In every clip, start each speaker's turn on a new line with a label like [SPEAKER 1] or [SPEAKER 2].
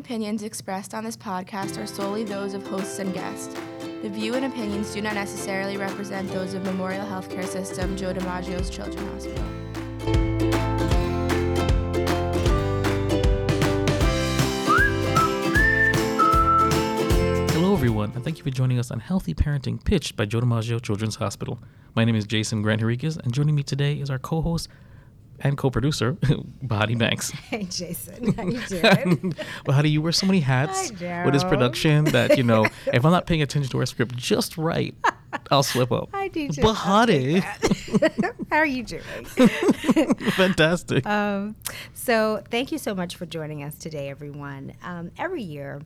[SPEAKER 1] Opinions expressed on this podcast are solely those of hosts and guests. The view and opinions do not necessarily represent those of Memorial Healthcare System, Joe DiMaggio's Children's Hospital.
[SPEAKER 2] Hello, everyone, and thank you for joining us on Healthy Parenting pitched by Joe DiMaggio Children's Hospital. My name is Jason Grant Henriquez, and joining me today is our co host and co producer, Bahati Banks.
[SPEAKER 3] Hey, Jason. How you doing?
[SPEAKER 2] Bahati, you wear so many hats
[SPEAKER 3] Hi,
[SPEAKER 2] with this production that, you know, if I'm not paying attention to our script just right, I'll slip up.
[SPEAKER 3] I do too.
[SPEAKER 2] Bahati.
[SPEAKER 3] How are you doing?
[SPEAKER 2] Fantastic.
[SPEAKER 3] um, so, thank you so much for joining us today, everyone. Um, every year,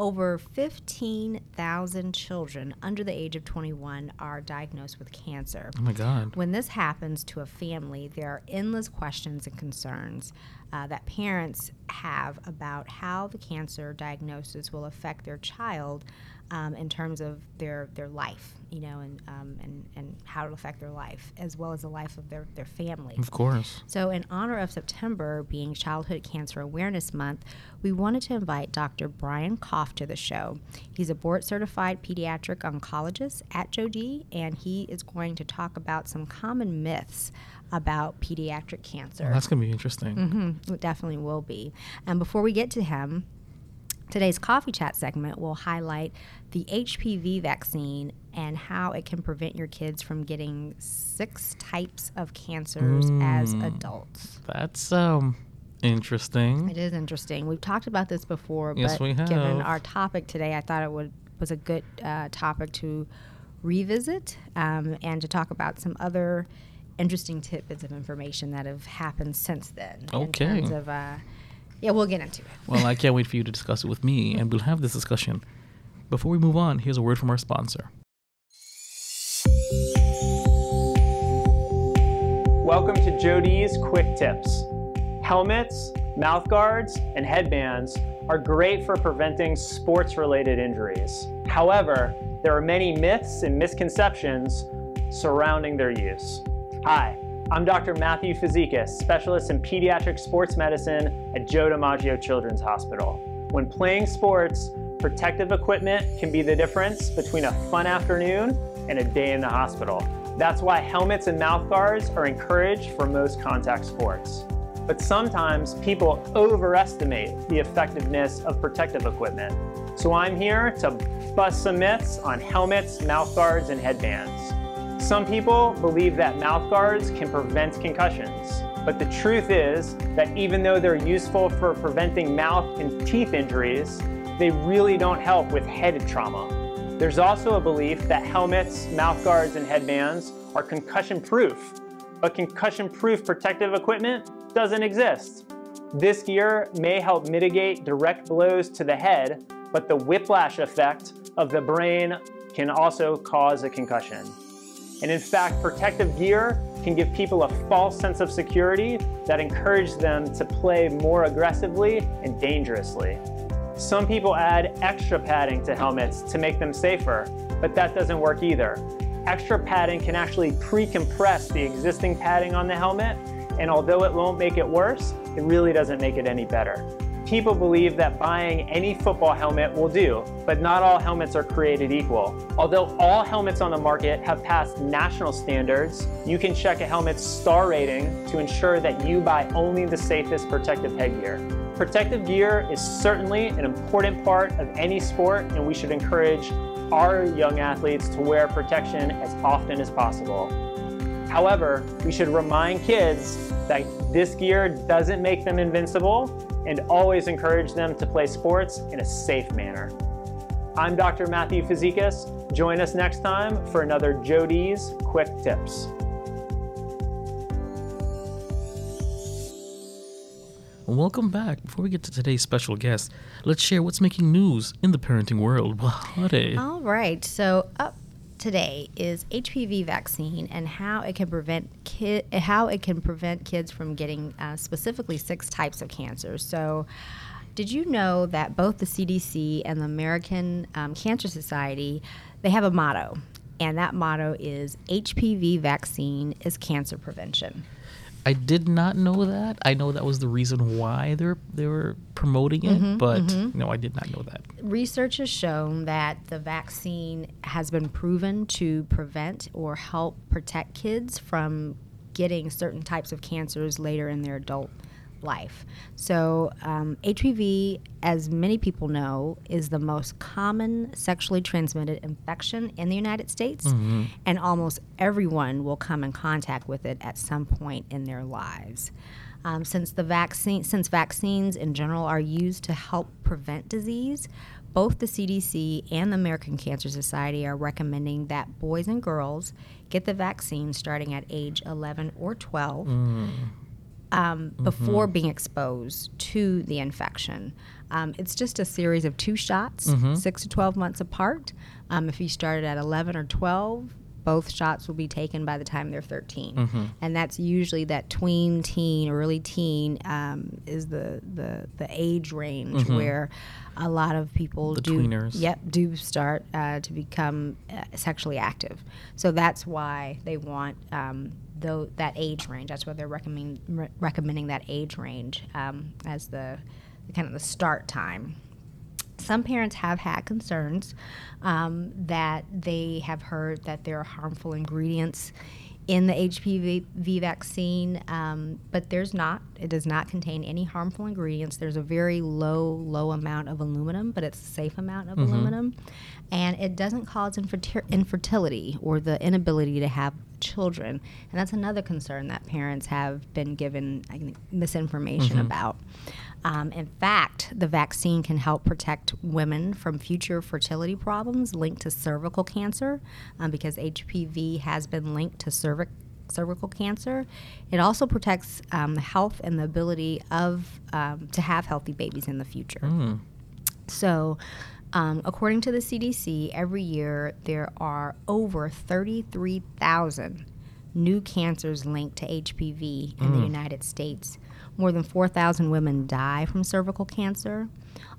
[SPEAKER 3] over 15,000 children under the age of 21 are diagnosed with cancer.
[SPEAKER 2] oh, my God.
[SPEAKER 3] When this happens to a family, there are endless questions and concerns uh, that parents have about how the cancer diagnosis will affect their child um, in terms of their, their life, you know, and, um, and, and how it'll affect their life, as well as the life of their, their family.
[SPEAKER 2] Of course.
[SPEAKER 3] So, in honor of September being Childhood Cancer Awareness Month, we wanted to invite Dr. Brian Koff to the show. He's a board certified pediatric oncologist at Jody, and he is going to talk about some common myths about pediatric cancer.
[SPEAKER 2] Well, that's going to be interesting.
[SPEAKER 3] Mhm, it definitely will be. And before we get to him, today's coffee chat segment will highlight the HPV vaccine and how it can prevent your kids from getting six types of cancers as
[SPEAKER 2] Mm.
[SPEAKER 3] adults.
[SPEAKER 2] That's um interesting.
[SPEAKER 3] It is interesting. We've talked about this before,
[SPEAKER 2] Yes,
[SPEAKER 3] but
[SPEAKER 2] we
[SPEAKER 3] given our topic today, I thought it would was a good uh, topic to revisit um, and to talk about some other interesting tidbits of information that have happened since then.
[SPEAKER 2] Okay.
[SPEAKER 3] In terms of, uh, yeah, we'll get into it.
[SPEAKER 2] Well, I can't wait for you to discuss it with me, and we'll have this discussion. Before we move on, here's a word from our sponsor.
[SPEAKER 4] Welcome to Jody's Quick Tips. Helmets, mouth guards, and headbands are great for preventing sports related injuries. However, there are many myths and misconceptions surrounding their use. Hi, I'm Dr. Matthew Fazekas, specialist in pediatric sports medicine at Joe DiMaggio Children's Hospital. When playing sports, protective equipment can be the difference between a fun afternoon and a day in the hospital. That's why helmets and mouth guards are encouraged for most contact sports. But sometimes people overestimate the effectiveness of protective equipment. So I'm here to bust some myths on helmets, mouth guards, and headbands. Some people believe that mouth guards can prevent concussions. But the truth is that even though they're useful for preventing mouth and teeth injuries, they really don't help with head trauma. There's also a belief that helmets, mouth guards, and headbands are concussion proof, but concussion proof protective equipment doesn't exist. This gear may help mitigate direct blows to the head, but the whiplash effect of the brain can also cause a concussion. And in fact, protective gear can give people a false sense of security that encourages them to play more aggressively and dangerously. Some people add extra padding to helmets to make them safer, but that doesn't work either. Extra padding can actually pre-compress the existing padding on the helmet, and although it won't make it worse, it really doesn't make it any better. People believe that buying any football helmet will do, but not all helmets are created equal. Although all helmets on the market have passed national standards, you can check a helmet's star rating to ensure that you buy only the safest protective headgear. Protective gear is certainly an important part of any sport, and we should encourage our young athletes to wear protection as often as possible. However, we should remind kids that this gear doesn't make them invincible and always encourage them to play sports in a safe manner. I'm Dr. Matthew Fazekas. Join us next time for another Jody's Quick Tips.
[SPEAKER 2] Welcome back. Before we get to today's special guest, let's share what's making news in the parenting world. Bahati.
[SPEAKER 3] All right. So up today is HPV vaccine and how it can prevent kid how it can prevent kids from getting uh, specifically six types of cancer. So. Did you know that both the CDC and the American um, Cancer Society they have a motto, and that motto is HPV vaccine is cancer prevention.
[SPEAKER 2] I did not know that. I know that was the reason why they're they were promoting it, mm-hmm, but mm-hmm. no, I did not know that.
[SPEAKER 3] Research has shown that the vaccine has been proven to prevent or help protect kids from getting certain types of cancers later in their adult life. So, um, HPV, as many people know, is the most common sexually transmitted infection in the United States, and almost everyone will come in contact with it at some point in their lives. Um, since the vaccine, since vaccines in general are used to help prevent disease, both the CDC and the American Cancer Society are recommending that boys and girls get the vaccine starting at age 11 or 12 um, before being exposed to the infection. Um, it's just a series of two shots, six to 12 months apart. Um, if you started at 11 or 12, both shots will be taken by the time they're 13. And that's usually that tween, teen, early teen um, is the, the, the age range where a lot of people
[SPEAKER 2] The
[SPEAKER 3] do,
[SPEAKER 2] tweeners.
[SPEAKER 3] yep, do start uh, to become uh, sexually active. So that's why they want um, though that age range. That's why they're recommending re- recommending that age range um, as the, the kind of the start time. Some parents have had concerns um, that they have heard that there are harmful ingredients in the HPV vaccine, um, but there's not. It does not contain any harmful ingredients. There's a very low, low amount of aluminum, but it's a safe amount of aluminum. And it doesn't cause inferti- infertility or the inability to have children. And that's another concern that parents have been given think, misinformation about. Um, in fact, the vaccine can help protect women from future fertility problems linked to cervical cancer um, because HPV has been linked to cervic- cervical cancer. It also protects um, the health and the ability of um, to have healthy babies in the future. So, um, according to the CDC, every year there are over 33,000 new cancers linked to HPV in the United States. More than 4,000 women die from cervical cancer.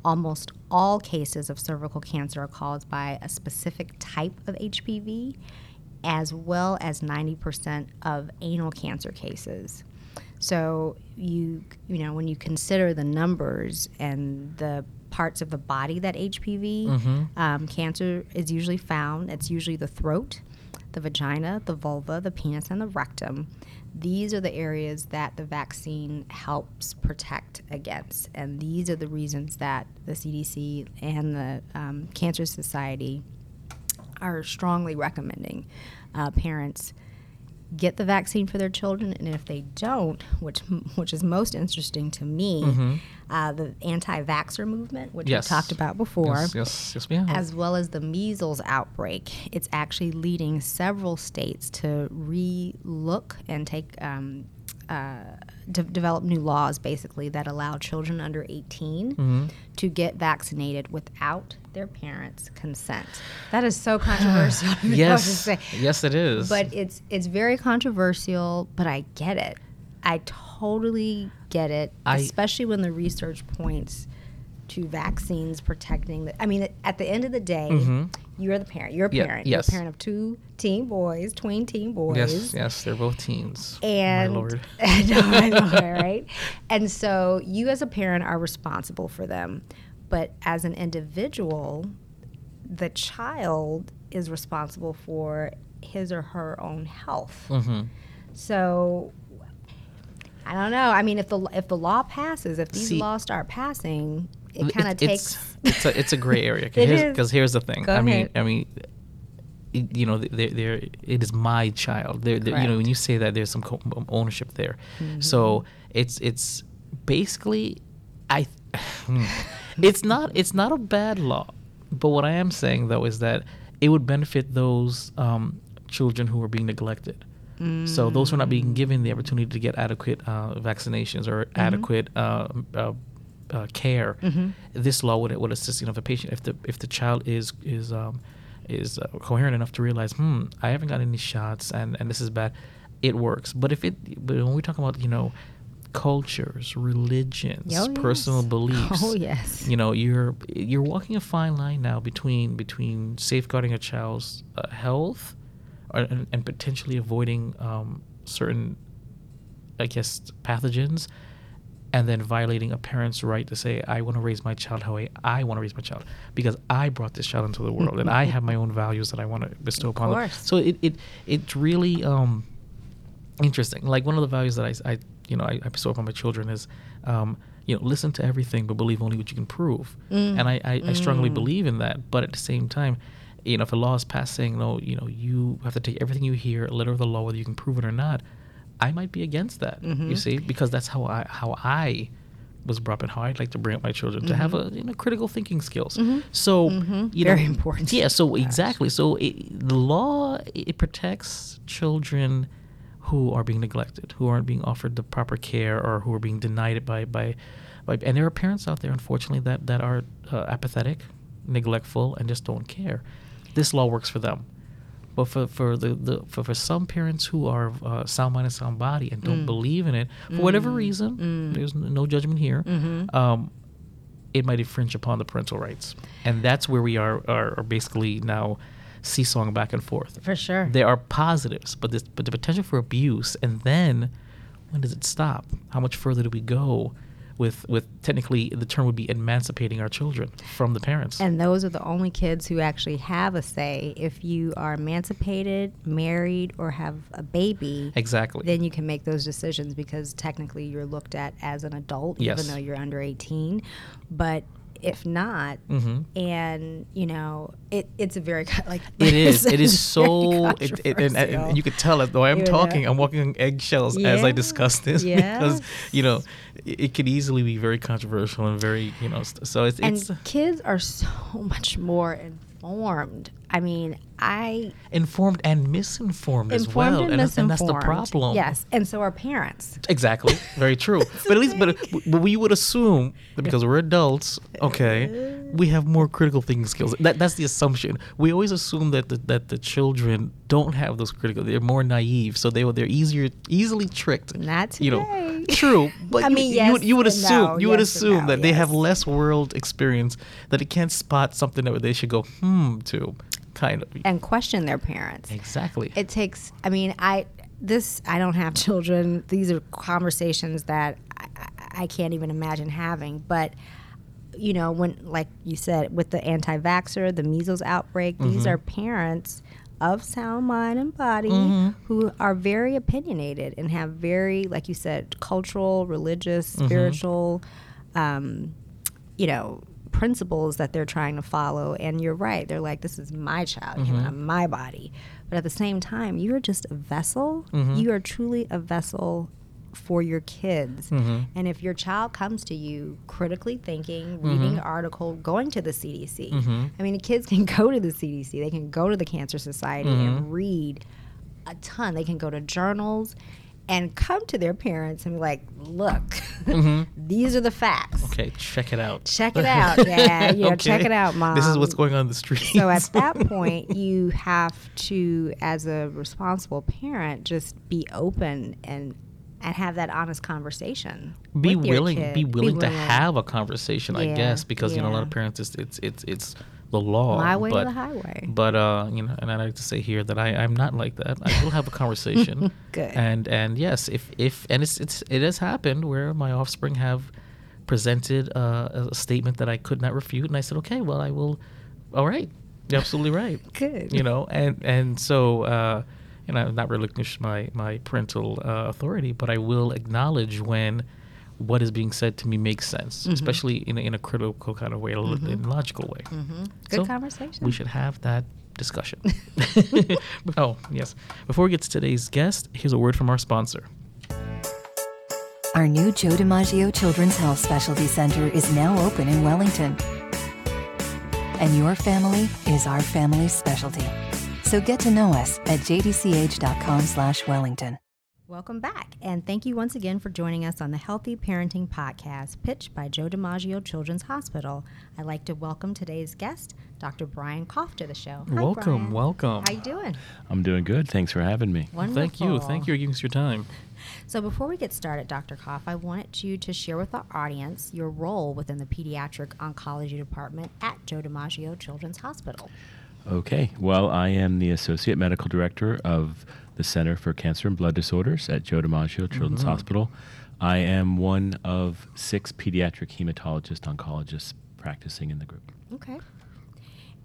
[SPEAKER 3] Almost all cases of cervical cancer are caused by a specific type of HPV, as well as 90% of anal cancer cases. So you you know when you consider the numbers and the parts of the body that HPV um, cancer is usually found, it's usually the throat, the vagina, the vulva, the penis, and the rectum. These are the areas that the vaccine helps protect against, and these are the reasons that the CDC and the um, Cancer Society are strongly recommending uh, parents get the vaccine for their children, and if they don't, which which is most interesting to me, uh, the anti-vaxxer movement, which
[SPEAKER 2] Yes.
[SPEAKER 3] we talked about before,
[SPEAKER 2] Yes, yes, yes, have.
[SPEAKER 3] as well as the measles outbreak, it's actually leading several states to re-look and take. Um, uh, de- develop new laws basically that allow children under 18
[SPEAKER 2] Mm-hmm.
[SPEAKER 3] to get vaccinated without their parents' consent. That is so controversial. to me, I have to
[SPEAKER 2] yes, yes, it is.
[SPEAKER 3] But it's it's very controversial, but I get it. I totally get it,
[SPEAKER 2] I-
[SPEAKER 3] especially when the research points to vaccines protecting the I mean at the end of the day, you're the parent. You're a.
[SPEAKER 2] Yeah,
[SPEAKER 3] parent.
[SPEAKER 2] yes.
[SPEAKER 3] You're a parent of two teen boys, tween teen boys.
[SPEAKER 2] yes, yes, they're both teens.
[SPEAKER 3] And
[SPEAKER 2] my lord.
[SPEAKER 3] no, my lord, right? And so you as a parent are responsible for them. But as an individual, the child is responsible for his or her own health.
[SPEAKER 2] Mm-hmm.
[SPEAKER 3] So I don't know. I mean, if the if the law passes, if these
[SPEAKER 2] See-
[SPEAKER 3] laws start passing, it kind of
[SPEAKER 2] it's,
[SPEAKER 3] takes.
[SPEAKER 2] It's a, it's a gray area. Because here's, the thing.
[SPEAKER 3] Go
[SPEAKER 2] I mean. I mean, you know, they're, they're, it is my child. They're, they're- you know, when you say that, there's some co- um, ownership there.
[SPEAKER 3] Mm-hmm.
[SPEAKER 2] So it's it's basically, I, it's not it's not a bad law, but what I am saying though is that it would benefit those um, children who are being neglected. So those who are not being given the opportunity to get adequate uh, vaccinations or adequate uh, uh, uh, care, this law would would assist. You know, if a patient, if the if the child is is um, is uh, coherent enough to realize, hmm, I haven't got any shots, and and this is bad, it works. But if it, but when we talk about you know, cultures, religions,
[SPEAKER 3] Oh,
[SPEAKER 2] personal
[SPEAKER 3] yes.
[SPEAKER 2] beliefs,
[SPEAKER 3] Oh yes.
[SPEAKER 2] you know you're you're walking a fine line now between between safeguarding a child's uh, health or, and, and potentially avoiding um, certain I guess, pathogens, and then violating a parent's right to say, I want to raise my child how I, I want to raise my child because I brought this child into the world and I have my own values that I want to bestow
[SPEAKER 3] Of
[SPEAKER 2] upon them.
[SPEAKER 3] course.
[SPEAKER 2] So it, it it's really um, interesting. Like one of the values that I, I you know I, I bestow upon my children is um, you know listen to everything but believe only what you can prove. And I, I, I strongly believe in that. But at the same time, you know if a law is passed saying no, you know you have to take everything you hear, letter of the law, whether you can prove it or not. I might be against that. You mm-hmm. see, because that's how I how I was brought up and how I'd like to bring up my children to have mm-hmm. a you know critical thinking skills. Mm-hmm. So you
[SPEAKER 3] Very
[SPEAKER 2] know,
[SPEAKER 3] important.
[SPEAKER 2] Yeah. So exactly. So it, the law it protects children who are being neglected, who aren't being offered the proper care, or who are being denied it by by, by and there are parents out there, unfortunately, that that are uh, apathetic, neglectful, and just don't care. This law works for them. But for, for the, the for, for some parents who are uh, sound mind and sound body and don't believe in it for whatever reason, there's no judgment here. Um, it might infringe upon the parental rights, and that's where we are are, are basically now seesawing back and forth.
[SPEAKER 3] For sure.
[SPEAKER 2] There are positives, but this but the potential for abuse, and then when does it stop? How much further do we go? With with technically the term would be emancipating our children from the parents.
[SPEAKER 3] And those are the only kids who actually have a say. If you are emancipated, married, or have a baby,
[SPEAKER 2] exactly.
[SPEAKER 3] then you can make those decisions because technically you're looked at as an adult,
[SPEAKER 2] Yes.
[SPEAKER 3] even though you're under 18. But if not,
[SPEAKER 2] Mhm.
[SPEAKER 3] and you know, it, it's a very like
[SPEAKER 2] It is. It is so. It, it, and, and, you could tell it. Though I'm
[SPEAKER 3] You
[SPEAKER 2] talking,
[SPEAKER 3] know?
[SPEAKER 2] I'm walking on eggshells as I discuss this because you know it, it could easily be very controversial and very you know. So it's
[SPEAKER 3] and
[SPEAKER 2] it's
[SPEAKER 3] kids are so much more informed. I mean, I
[SPEAKER 2] informed and misinformed as
[SPEAKER 3] informed
[SPEAKER 2] well,
[SPEAKER 3] and,
[SPEAKER 2] and, and that's the problem.
[SPEAKER 3] Yes, and so are parents.
[SPEAKER 2] Exactly. Very true. but at least, but, but we would assume that because we're adults, okay, we have more critical thinking skills. That that's the assumption. We always assume that the, that the children don't have those critical. They're more naive, so they they're easier easily tricked.
[SPEAKER 3] Not
[SPEAKER 2] You know,
[SPEAKER 3] today.
[SPEAKER 2] true. But
[SPEAKER 3] I
[SPEAKER 2] you,
[SPEAKER 3] mean,
[SPEAKER 2] you, would-
[SPEAKER 3] yes
[SPEAKER 2] you would assume
[SPEAKER 3] no,
[SPEAKER 2] you would
[SPEAKER 3] yes and
[SPEAKER 2] assume
[SPEAKER 3] no,
[SPEAKER 2] that they have less world experience that they can't spot something that they should go hmm to, kind of.
[SPEAKER 3] and question their parents.
[SPEAKER 2] Exactly.
[SPEAKER 3] It takes. I mean, I this. I don't have children. These are conversations that I, I, can't even imagine having. But you know, when like you said, with the anti-vaxxer, the measles outbreak, these mm-hmm. are parents of sound mind and body mm-hmm. who are very opinionated and have very, like you said, cultural, religious, mm-hmm. spiritual, um, you know, principles that they're trying to follow. And you're right. They're like, this is my child, you mm-hmm. know, my body. But at the same time, you're just a vessel. Mm-hmm. You are truly a vessel for your kids. Mm-hmm. And if your child comes to you critically thinking, reading an article, going to the CDC, I mean, the kids can go to the CDC, they can go to the Cancer Society and read a ton. They can go to journals and come to their parents and be like, look, mm-hmm. these are the facts.
[SPEAKER 2] okay, check it out.
[SPEAKER 3] Check it out, Dad. You know, check it out, Mom.
[SPEAKER 2] This is what's going on in the street.
[SPEAKER 3] So at that point, you have to, as a responsible parent, just be open and and have that honest conversation.
[SPEAKER 2] be
[SPEAKER 3] with your
[SPEAKER 2] willing be willing to have a conversation i guess because you know a lot of parents it's it's it's, it's the law
[SPEAKER 3] my way
[SPEAKER 2] but
[SPEAKER 3] the highway.
[SPEAKER 2] but uh you know and i like to say here that i i'm not like that i will have a conversation
[SPEAKER 3] Good.
[SPEAKER 2] and and yes if if and it's it's it has happened where my offspring have presented uh, a statement that i could not refute and i said okay well i will all right you're absolutely right
[SPEAKER 3] Good.
[SPEAKER 2] you know and and so uh you know not relinquish my my parental uh, authority but i will acknowledge when what is being said to me makes sense
[SPEAKER 3] Mm-hmm.
[SPEAKER 2] especially in a, in a critical kind of way a lo- in a logical way
[SPEAKER 3] Good
[SPEAKER 2] So,
[SPEAKER 3] conversation.
[SPEAKER 2] we should have that discussion oh yes before we get to today's guest here's a word from our sponsor
[SPEAKER 5] Our new Joe DiMaggio Children's Health Specialty Center is now open in Wellington. And your family is our family's specialty. So get to know us at jdch.com slash Wellington.
[SPEAKER 3] Welcome back, and thank you once again for joining us on the Healthy Parenting Podcast, pitched by Joe DiMaggio Children's Hospital. I'd like to welcome today's guest, Dr. Brian Koff, to the show. Hi,
[SPEAKER 2] welcome
[SPEAKER 3] Brian.
[SPEAKER 2] welcome
[SPEAKER 3] How you doing?
[SPEAKER 6] I'm doing good. Thanks for having me.
[SPEAKER 3] Wonderful.
[SPEAKER 2] thank you thank you for giving us your time
[SPEAKER 3] So before we get started, Dr. Koff, I wanted you to share with our audience your role within the pediatric oncology department at Joe DiMaggio Children's Hospital.
[SPEAKER 6] Okay. Well, I am the Associate Medical Director of the Center for Cancer and Blood Disorders at Joe DiMaggio Children's
[SPEAKER 2] Mhm.
[SPEAKER 6] Hospital. I am one of six pediatric hematologist oncologists practicing in the group.
[SPEAKER 3] Okay.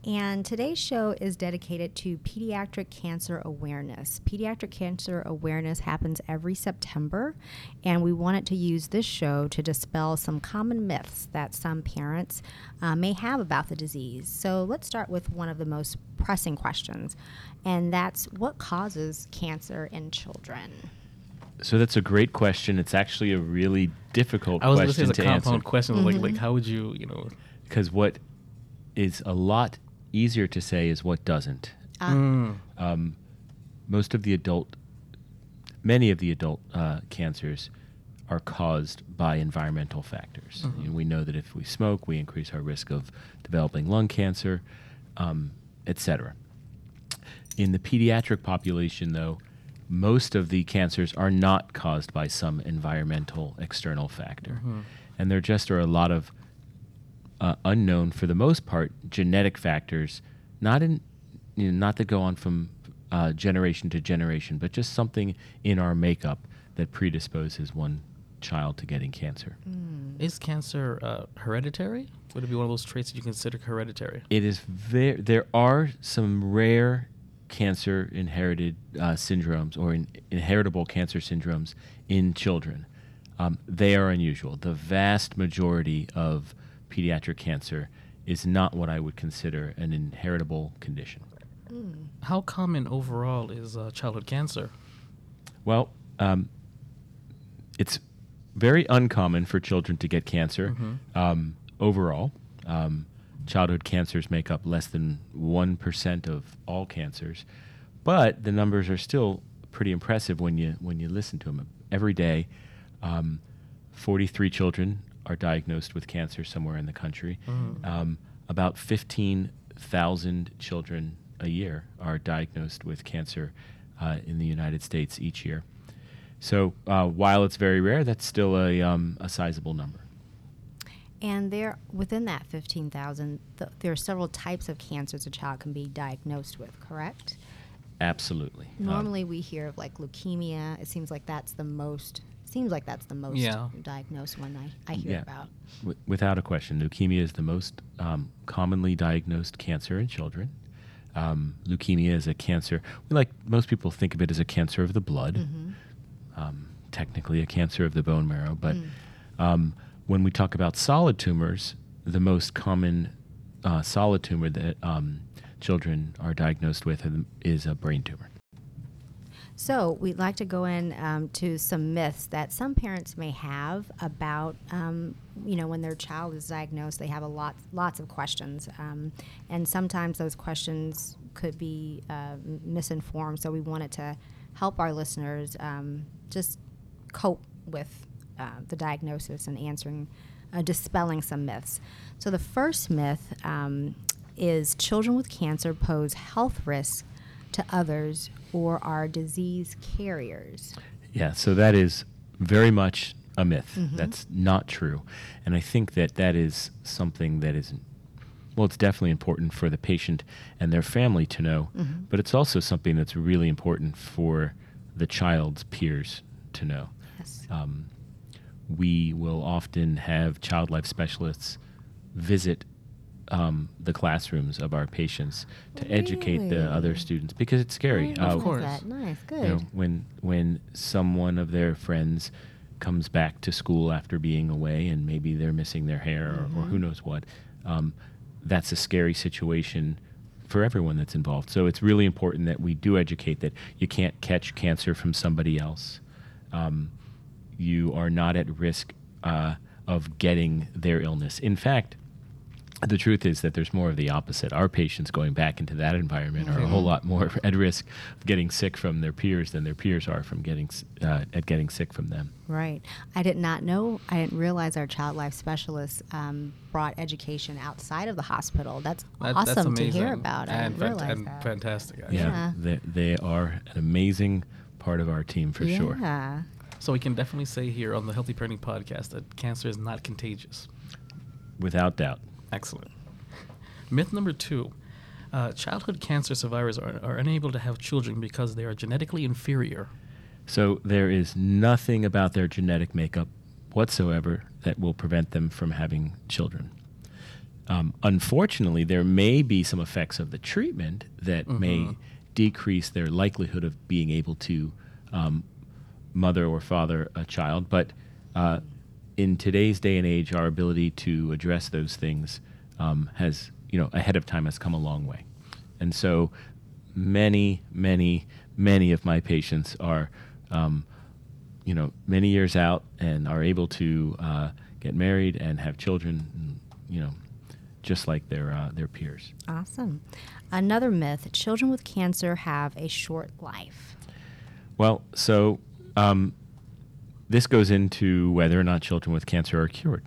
[SPEAKER 3] And today's show is dedicated to pediatric cancer awareness. Pediatric cancer awareness happens every September, and we wanted to use this show to dispel some common myths that some parents uh, may have about the disease. So let's start with one of the most pressing questions, and that's what causes cancer in children?
[SPEAKER 6] So that's a great question. It's actually a really difficult
[SPEAKER 2] I was going to say
[SPEAKER 6] question
[SPEAKER 2] a
[SPEAKER 6] to answer.
[SPEAKER 2] compound question. Like,
[SPEAKER 3] Mm-hmm.
[SPEAKER 2] like how would you, you know?
[SPEAKER 6] Because what is a lot easier to say is what doesn't.
[SPEAKER 3] Ah.
[SPEAKER 2] Mm.
[SPEAKER 6] um, most of the adult, many of the adult uh, cancers are caused by environmental factors.
[SPEAKER 2] Mhm.
[SPEAKER 6] And we know that if we smoke, we increase our risk of developing lung cancer, um, etc. In the pediatric population, though, most of the cancers are not caused by some environmental external factor.
[SPEAKER 2] Mhm.
[SPEAKER 6] And there just are a lot of uh, unknown, for the most part, genetic factors, not in, you know, not that go on from uh, generation to generation, but just something in our makeup that predisposes one child to getting cancer.
[SPEAKER 2] Is cancer uh, hereditary? Would it be one of those traits that you consider hereditary?
[SPEAKER 6] It is very. There are some rare cancer inherited uh, syndromes or in, inheritable cancer syndromes in children. Um, they are unusual. The vast majority of pediatric cancer is not what I would consider an inheritable condition.
[SPEAKER 2] How common overall is uh, childhood cancer?
[SPEAKER 6] Well, um, it's very uncommon for children to get cancer
[SPEAKER 2] Mhm.
[SPEAKER 6] um, overall. Um, childhood cancers make up less than 1% of all cancers, but the numbers are still pretty impressive when you, when you listen to them. Every day, um, 43 children are diagnosed with cancer somewhere in the country.
[SPEAKER 2] Mhm.
[SPEAKER 6] Um, about 15,000 children a year are diagnosed with cancer uh, in the United States each year. So uh, while it's very rare, that's still a, um, a sizable number.
[SPEAKER 3] And there, within that 15,000, th- there are several types of cancers a child can be diagnosed with, correct?
[SPEAKER 6] Absolutely. Um,
[SPEAKER 3] Normally, we hear of like leukemia. It seems like that's the most. Seems like that's the most
[SPEAKER 2] Yeah.
[SPEAKER 3] diagnosed one I, I hear
[SPEAKER 6] Yeah.
[SPEAKER 3] about.
[SPEAKER 6] w- without a question, leukemia is the most um, commonly diagnosed cancer in children. Um, leukemia is a cancer. We like most people think of it as a cancer of the blood.
[SPEAKER 3] Mhm.
[SPEAKER 6] um, technically a cancer of the bone marrow. But
[SPEAKER 3] Mm.
[SPEAKER 6] When we talk about solid tumors, the most common uh, solid tumor that um, children are diagnosed with is a brain tumor.
[SPEAKER 3] So we'd like to go in um, to some myths that some parents may have about, um, you know, when their child is diagnosed, they have a lot, lots of questions, um, and sometimes those questions could be uh, misinformed. So we wanted to help our listeners um, just cope with uh, the diagnosis and answering, uh, dispelling some myths. So the first myth um, is children with cancer pose health risks to others or are disease carriers.
[SPEAKER 6] Yeah, so that is very much a myth.
[SPEAKER 3] Mhm.
[SPEAKER 6] That's not true. And I think that that is something that is, well, it's definitely important for the patient and their family to know,
[SPEAKER 3] Mhm.
[SPEAKER 6] but it's also something that's really important for the child's peers to know.
[SPEAKER 3] Yes.
[SPEAKER 6] Um, we will often have child life specialists visit um, the classrooms of our patients to educate the other students because it's scary.
[SPEAKER 3] Oh,
[SPEAKER 6] Uh,
[SPEAKER 3] love
[SPEAKER 2] course.
[SPEAKER 3] That. Nice. Good.
[SPEAKER 6] you know, when when someone of their friends comes back to school after being away and maybe they're missing their hair or, or who
[SPEAKER 3] Mhm.
[SPEAKER 6] knows what, um, that's a scary situation for everyone that's involved. So it's really important that we do educate that you can't catch cancer from somebody else. Um, you are not at risk uh, of getting their illness. In fact, the truth is that there's more of the opposite. Our patients going back into that environment are a whole lot more at risk of getting sick from their peers than their peers are from getting uh, at getting sick from them.
[SPEAKER 3] Right. I did not know, I didn't realize our child life specialists um, brought education outside of the hospital. That's
[SPEAKER 2] That-
[SPEAKER 3] awesome
[SPEAKER 2] that's
[SPEAKER 3] to hear
[SPEAKER 2] amazing
[SPEAKER 3] about. I
[SPEAKER 2] and,
[SPEAKER 3] didn't
[SPEAKER 2] fant-
[SPEAKER 3] realize
[SPEAKER 2] and
[SPEAKER 3] that.
[SPEAKER 2] fantastic. Actually.
[SPEAKER 3] Yeah.
[SPEAKER 6] they, they are an amazing part of our team for sure.
[SPEAKER 3] Yeah.
[SPEAKER 2] So we can definitely say here on the Healthy Parenting Podcast that cancer is not contagious.
[SPEAKER 6] Without doubt.
[SPEAKER 2] Excellent. Myth number two. uh, childhood cancer survivors are, are unable to have children because they are genetically inferior.
[SPEAKER 6] So there is nothing about their genetic makeup whatsoever that will prevent them from having children. Um, unfortunately, there may be some effects of the treatment that may decrease their likelihood of being able to um, mother or father a child. But uh, in today's day and age, our ability to address those things um, has, you know, ahead of time has come a long way. And so many, many, many of my patients are, um, you know, many years out and are able to uh, get married and have children, you know, just like their uh, their peers.
[SPEAKER 3] Awesome. Another myth children with cancer have a short life.
[SPEAKER 6] Well, so um, this goes into whether or not children with cancer are cured.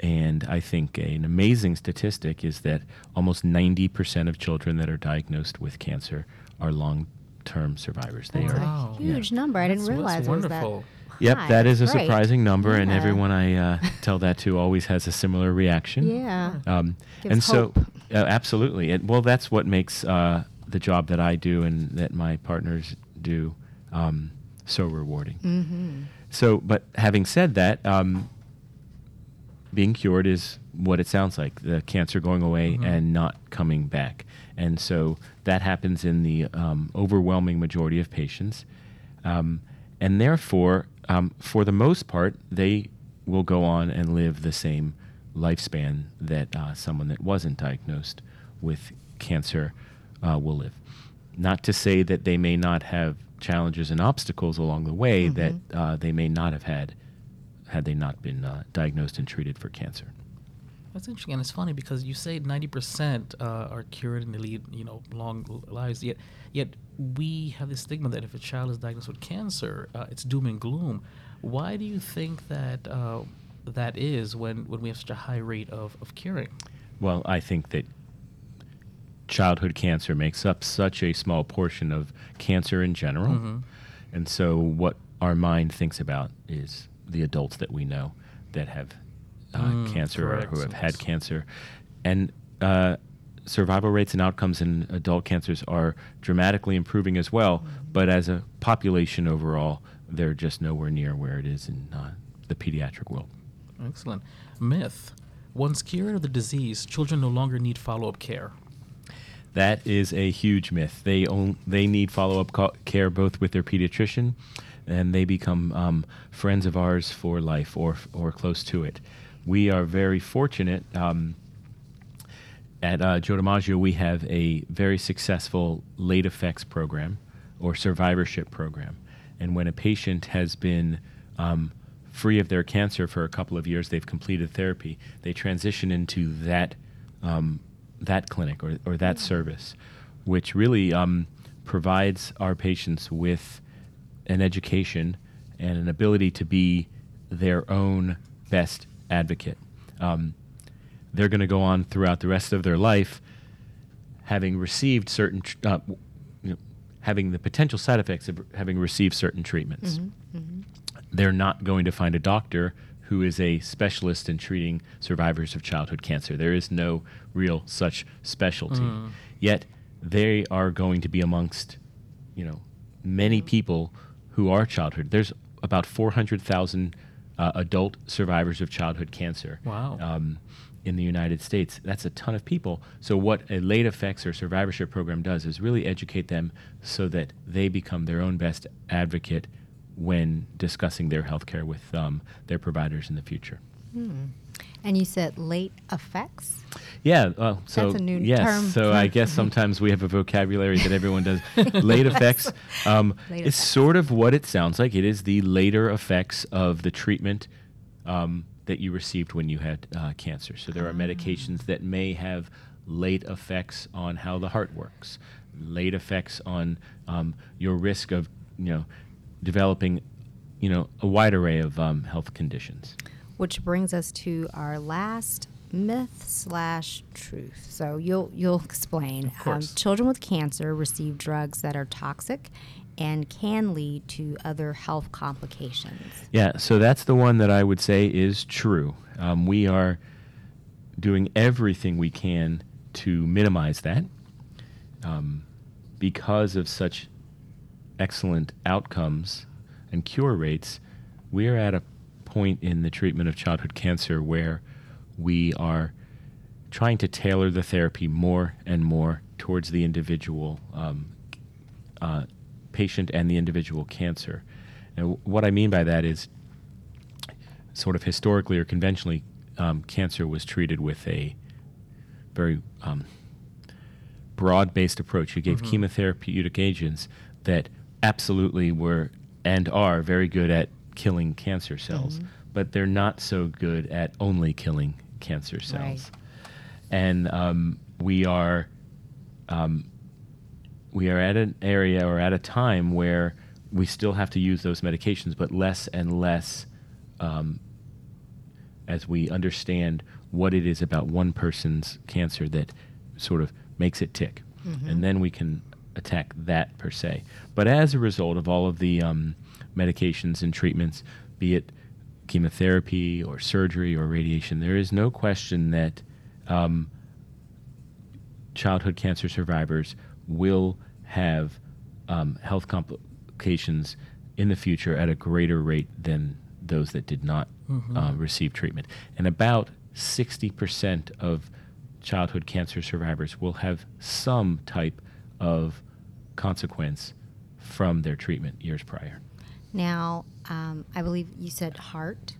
[SPEAKER 6] And I think an amazing statistic is that almost 90% of children that are diagnosed with cancer are long term survivors. They
[SPEAKER 3] That's
[SPEAKER 6] are.
[SPEAKER 2] Wow.
[SPEAKER 3] a huge number. I didn't
[SPEAKER 2] That's-
[SPEAKER 3] realize
[SPEAKER 2] that's
[SPEAKER 3] it was that.
[SPEAKER 2] wonderful.
[SPEAKER 6] Yep,
[SPEAKER 3] high.
[SPEAKER 6] that is a
[SPEAKER 3] great.
[SPEAKER 6] surprising number, and everyone I uh, tell that to always has a similar reaction.
[SPEAKER 3] Yeah.
[SPEAKER 6] Um,
[SPEAKER 3] Gives
[SPEAKER 6] and so, uh, absolutely. And, well, that's what makes uh, the job that I do and that my partners do um, so rewarding.
[SPEAKER 3] Mm-hmm.
[SPEAKER 6] So, but having said that, um, being cured is what it sounds like the cancer going away and not coming back. And so that happens in the um, overwhelming majority of patients. Um, and therefore, um, for the most part, they will go on and live the same lifespan that uh, someone that wasn't diagnosed with cancer uh, will live. Not to say that they may not have challenges and obstacles along the way that uh, they may not have had had they not been uh, diagnosed and treated for cancer.
[SPEAKER 2] That's interesting, and it's funny because you say ninety percent uh, are cured and they lead, you know, long lives. Yet, yet we have this stigma that if a child is diagnosed with cancer, uh, it's doom and gloom. Why do you think that uh, that is when, when we have such a high rate of, of curing?
[SPEAKER 6] Well, I think that childhood cancer makes up such a small portion of cancer in general. And so, what our mind thinks about is the adults that we know that have uh,
[SPEAKER 2] Mm,
[SPEAKER 6] cancer or who have had cancer. And uh, survival rates and outcomes in adult cancers are dramatically improving as well. But as a population overall, they're just nowhere near where it is in uh, the pediatric world.
[SPEAKER 2] Excellent. Myth: Once cured of the disease, children no longer need follow-up care.
[SPEAKER 6] That is a huge myth. They own, they need follow up care both with their pediatrician, and they become um, friends of ours for life or or close to it. We are very fortunate. Um, at uh, Joe DiMaggio, we have a very successful late effects program or survivorship program. And when a patient has been um, free of their cancer for a couple of years, they've completed therapy, they transition into that, um, that clinic or, or that service, which really um, provides our patients with an education and an ability to be their own best advocate. Um, they're going to go on throughout the rest of their life having received certain, tr- uh, you know, having the potential side effects of having received certain treatments. They're not going to find a doctor who is a specialist in treating survivors of childhood cancer. There is no real such specialty. Yet they are going to be amongst, you know, many people who are childhood. There's about 400,000 uh, adult survivors of childhood cancer
[SPEAKER 2] Wow.
[SPEAKER 6] um, in the United States. That's a ton of people. So, what a late effects or survivorship program does is really educate them so that they become their own best advocate when discussing their health care with um, their providers in the future.
[SPEAKER 3] And you said late effects?
[SPEAKER 6] Yeah, well, so
[SPEAKER 3] That's a new
[SPEAKER 6] yes,
[SPEAKER 3] term
[SPEAKER 6] so I guess sometimes we have a vocabulary that everyone does. Late effects. Um,
[SPEAKER 3] Late
[SPEAKER 6] it's
[SPEAKER 3] effects.
[SPEAKER 6] sort of what it sounds like. It is the later effects of the treatment um, that you received when you had uh, cancer. So there are medications that may have late effects on how the heart works, late effects on um, your risk of you know developing you know a wide array of um, health conditions.
[SPEAKER 3] Which brings us to our last myth slash truth. So you'll you'll explain. Um,
[SPEAKER 2] course.
[SPEAKER 3] children with cancer receive drugs that are toxic and can lead to other health complications.
[SPEAKER 6] Yeah, so that's the one that I would say is true. Um, we are doing everything we can to minimize that. um, because of such excellent outcomes and cure rates, we're at a point in the treatment of childhood cancer where we are trying to tailor the therapy more and more towards the individual um, uh, patient and the individual cancer. And what I mean by that is, sort of historically or conventionally, um, cancer was treated with a very um, broad based approach. You gave chemotherapeutic agents that absolutely were and are very good at killing cancer cells, but they're not so good at only killing cancer cells. And um, we are um, we are at an area or at a time where we still have to use those medications, but less and less um, as we understand what it is about one person's cancer that sort of makes it tick. And then we can attack that per se. But as a result of all of the um, medications and treatments, be it chemotherapy or surgery or radiation, there is no question that um, childhood cancer survivors will have um, health complications in the future at a greater rate than those that did not uh, receive treatment. And about 60% of childhood cancer survivors will have some type of consequence from their treatment years prior.
[SPEAKER 3] Now, um, I believe you said heart.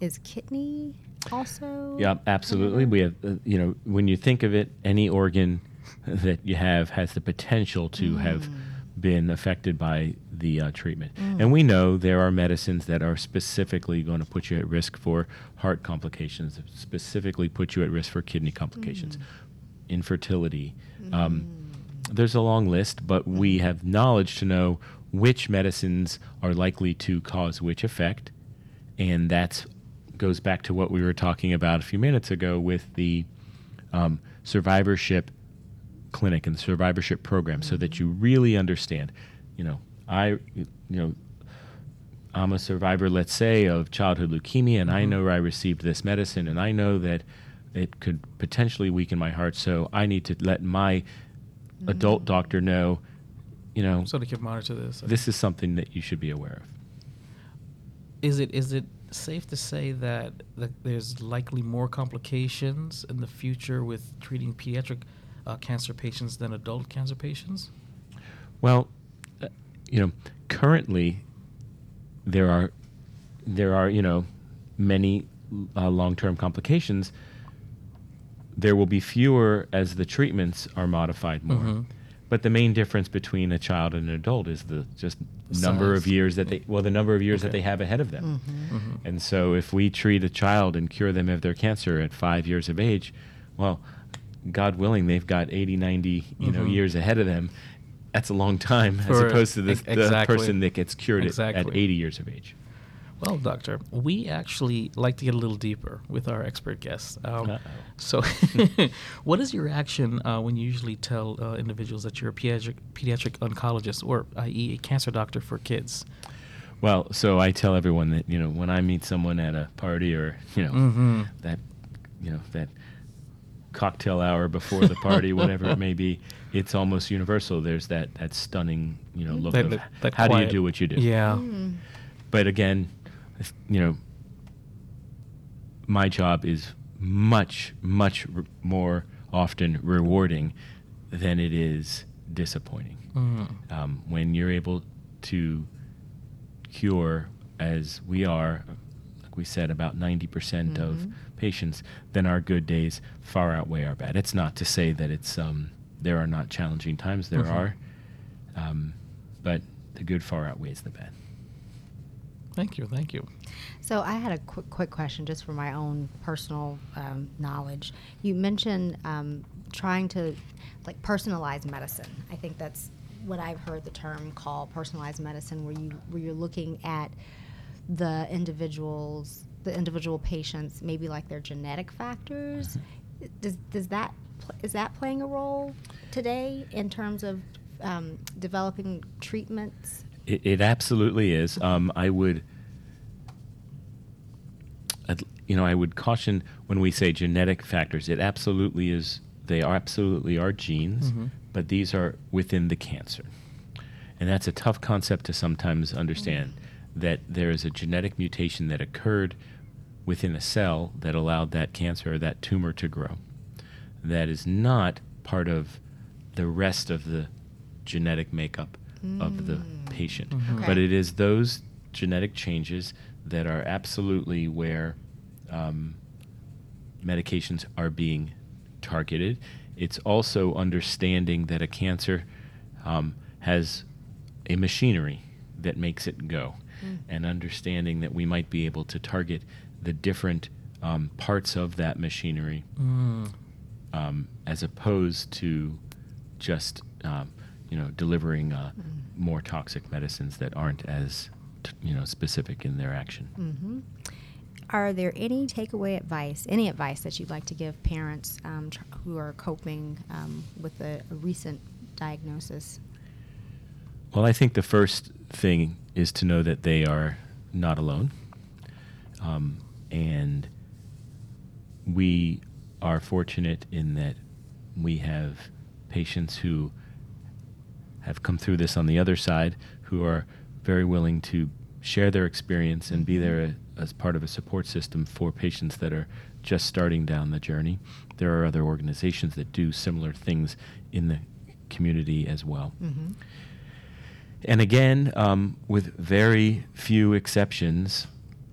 [SPEAKER 3] Is kidney also?
[SPEAKER 6] Yeah, absolutely. We have, uh, you know, when you think of it, any organ that you have has the potential to have been affected by the uh, treatment. And we know there are medicines that are specifically going to put you at risk for heart complications, specifically put you at risk for kidney complications, infertility. Um, there's a long list, but we have knowledge to know which medicines are likely to cause which effect, and that goes back to what we were talking about a few minutes ago with the um, survivorship clinic and the survivorship program, so that you really understand. You know, I, you know, I'm a survivor, let's say, of childhood leukemia, and I know I received this medicine, and I know that it could potentially weaken my heart. So I need to let my adult doctor know, you know,
[SPEAKER 2] So they can monitor this.
[SPEAKER 6] this is something that you should be aware of.
[SPEAKER 2] is it is it safe to say that, that there's likely more complications in the future with treating pediatric uh, cancer patients than adult cancer patients?
[SPEAKER 6] Well, uh, you know, currently there are there are you know many uh, long-term complications. There will be fewer as the treatments are modified more.
[SPEAKER 2] Mhm.
[SPEAKER 6] But the main difference between a child and an adult is the just number of years that they well the number of years that they have ahead of them.
[SPEAKER 2] Mhm.
[SPEAKER 6] And so if we treat a child and cure them of their cancer at 5 years of age, well, God willing they've got 80 90, you know,
[SPEAKER 2] Mhm.
[SPEAKER 6] years ahead of them. That's a long time as opposed to the,
[SPEAKER 2] ex-
[SPEAKER 6] the person that gets cured at- at 80 years of age.
[SPEAKER 2] Well, doctor, we actually like to get a little deeper with our expert guests. Um, so, what is your reaction uh, when you usually tell uh, individuals that you're a pediatric pediatric oncologist, or i.e., a cancer doctor for kids?
[SPEAKER 6] Well, so I tell everyone that, you know, when I meet someone at a party or, you know,
[SPEAKER 2] Mm-hmm.
[SPEAKER 6] that you know, that cocktail hour before the party, whatever it may be, it's almost universal. There's that that stunning, you know, look
[SPEAKER 2] That-
[SPEAKER 6] of
[SPEAKER 2] that- that
[SPEAKER 6] how do you do what you do.
[SPEAKER 2] Yeah.
[SPEAKER 6] But again, if- you know, my job is much, much r- more often rewarding than it is disappointing.
[SPEAKER 2] Mhm.
[SPEAKER 6] Um, when you're able to cure, as we are, like we said, about 90% of patients, then our good days far outweigh our bad. It's not to say that it's um, there are not challenging times. There
[SPEAKER 2] Mhm.
[SPEAKER 6] are, um, but the good far outweighs the bad.
[SPEAKER 2] Thank you. Thank you.
[SPEAKER 3] So I had a quick, quick question just for my own personal um, knowledge. You mentioned um, trying to like personalize medicine. I think that's what I've heard the term called personalized medicine, where you where you're looking at the individuals, the individual patients, maybe like their genetic factors. Does does that pl- is that playing a role today in terms of um, developing treatments?
[SPEAKER 6] It, it absolutely is. Um, I would, I'd- you know, I would caution when we say genetic factors. It absolutely is. They are absolutely are genes,
[SPEAKER 2] Mhm.
[SPEAKER 6] but these are within the cancer. And that's a tough concept to sometimes understand that there is a genetic mutation that occurred within a cell that allowed that cancer or that tumor to grow. That is not part of the rest of the genetic makeup of the patient.
[SPEAKER 3] Okay.
[SPEAKER 6] But it is those genetic changes that are absolutely where um, medications are being targeted. It's also understanding that a cancer um, has a machinery that makes it go, and understanding that we might be able to target the different um, parts of that machinery um, as opposed to just um, you know delivering uh, more toxic medicines that aren't as t- you know specific in their action.
[SPEAKER 3] Are there any takeaway advice, any advice that you'd like to give parents um, tr- who are coping um, with a, a recent diagnosis?
[SPEAKER 6] Well, I think the first thing is to know that they are not alone. Um, and we are fortunate in that we have patients who have come through this on the other side who are very willing to share their experience and be there as part of a support system for patients that are just starting down the journey. There are other organizations that do similar things in the community as well. And again, um, with very few exceptions,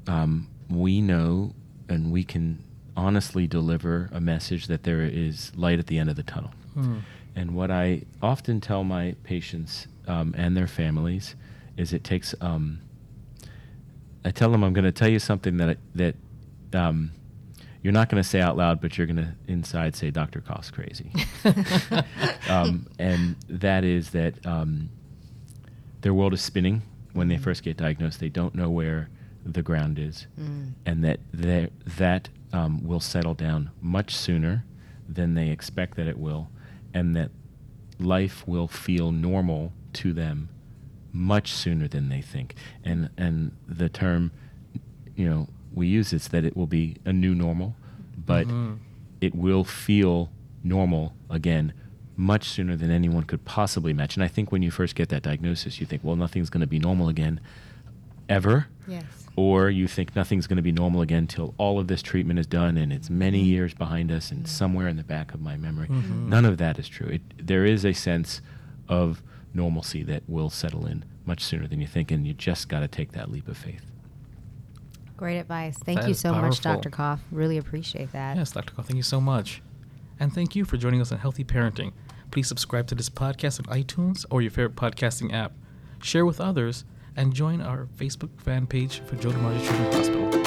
[SPEAKER 6] um, we know and we can honestly deliver a message that there is light at the end of the tunnel. And what I often tell my patients um, and their families is it takes. Um, I tell them I'm going to tell you something that that um, you're not going to say out loud, but you're going to inside say Dr. Koff's crazy. um, and that is that um, their world is spinning when they first get diagnosed. They don't know where the ground is, and that that um, will settle down much sooner than they expect that it will, and that life will feel normal to them much sooner than they think. And and the term, you know, we use is that it will be a new normal, but mm-hmm. it will feel normal again much sooner than anyone could possibly imagine. I think when you first get that diagnosis, you think, well, nothing's going to be normal again ever.
[SPEAKER 3] Yes.
[SPEAKER 6] Or you think nothing's going to be normal again till all of this treatment is done and it's many mm-hmm. years behind us and mm-hmm. somewhere in the back of my memory. Mm-hmm. None of that is true. It, there is a sense of normalcy that will settle in much sooner than you think, and you just got to take that leap of faith.
[SPEAKER 3] Great advice. Thank
[SPEAKER 2] That
[SPEAKER 3] you
[SPEAKER 2] is
[SPEAKER 3] so much. Dr. Koff. Really appreciate that.
[SPEAKER 2] Yes, Dr. Koff, thank you so much. And thank you for joining us on Healthy Parenting. Please subscribe to this podcast on iTunes or your favorite podcasting app. Share with others and join our Facebook fan page for DiMaggio Children's Hospital.